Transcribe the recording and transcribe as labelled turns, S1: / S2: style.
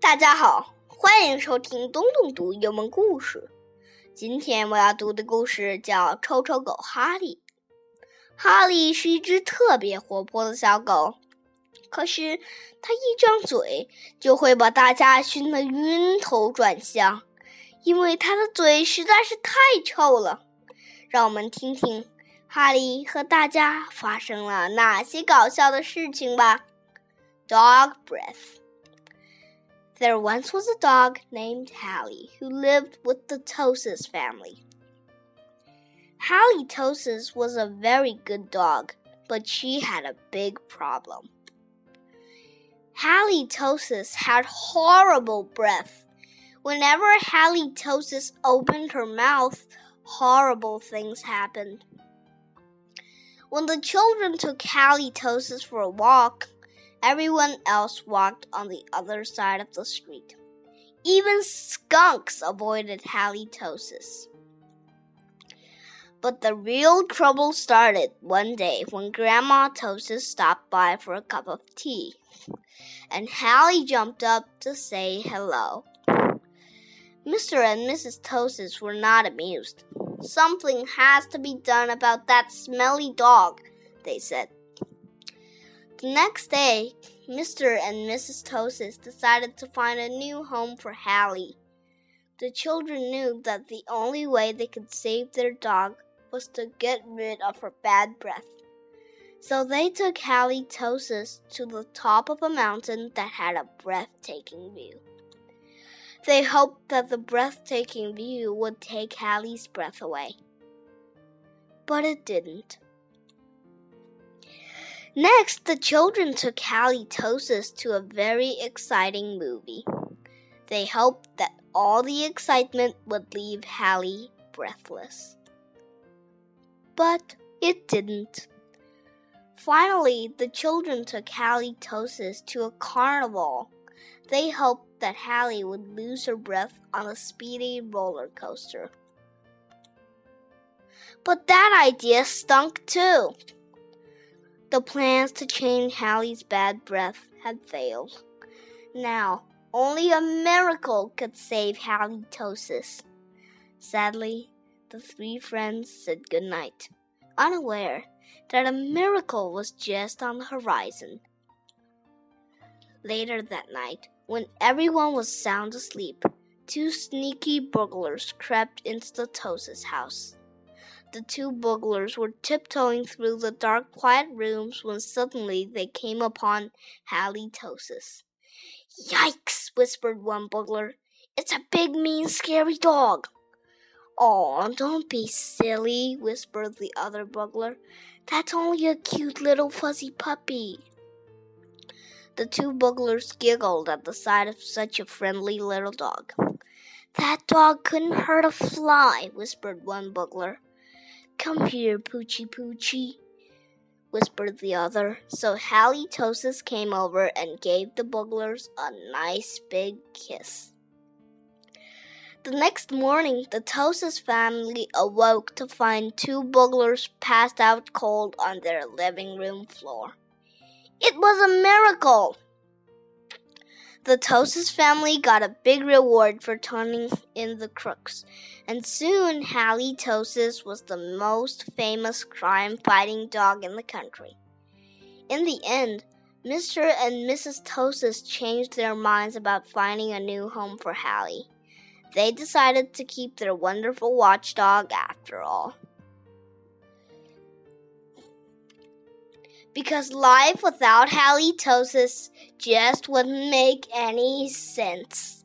S1: 大家好，欢迎收听东东读幽默故事。今天我要读的故事叫《臭臭狗哈利》。哈利是一只特别活泼的小狗，可是它一张嘴就会把大家熏得晕头转向，因为它的嘴实在是太臭了。让我们听听哈利和大家发生了哪些搞笑的事情吧。Dog breath. There once was a dog named Hally who lived with the Tosis family. Hally Tosis was a very good dog, but she had a big problem. Hally Tosis had horrible breath. Whenever Hally Tosis opened her mouth, horrible things happened. When the children took Hally Tosis for a walk, Everyone else walked on the other side of the street. Even skunks avoided halitosis. But the real trouble started one day when Grandma Tosis stopped by for a cup of tea, and Hally jumped up to say hello. Mr. and Mrs. Tosis were not amused. Something has to be done about that smelly dog, they said. The next day, Mr. and Mrs. Tosis decided to find a new home for Hally. The children knew that the only way they could save their dog was to get rid of her bad breath. So they took Hally Tosis to the top of a mountain that had a breathtaking view. They hoped that the breathtaking view would take Hally's breath away. But it didn't. Next, the children took Halitosis to a very exciting movie. They hoped that all the excitement would leave Hally breathless. But it didn't. Finally, the children took Halitosis to a carnival. They hoped that Hally would lose her breath on a speedy roller coaster. But that idea stunk too. The plans to change Hally's bad breath had failed. Now, only a miracle could save Halitosis. Sadly, the three friends said good night, unaware that a miracle was just on the horizon. Later that night, when everyone was sound asleep, two sneaky burglars crept into the Tosis house the two burglars were tiptoeing through the dark, quiet rooms when suddenly they came upon Halitosis. Yikes! whispered one burglar. It's a big, mean, scary dog. Oh, don't be silly, whispered the other burglar. That's only a cute little fuzzy puppy. The two burglars giggled at the sight of such a friendly little dog. That dog couldn't hurt a fly, whispered one burglar. Come here, Poochie Poochie, whispered the other. So Halitosis came over and gave the burglars a nice big kiss. The next morning, the Tosis family awoke to find two burglars passed out cold on their living room floor. It was a miracle! The Tosis family got a big reward for turning in the crooks, and soon Halitosis was the most famous crime fighting dog in the country. In the end, Mr. and Mrs. Tosis changed their minds about finding a new home for Hally. They decided to keep their wonderful watchdog after all. Because life without halitosis just wouldn't make any sense.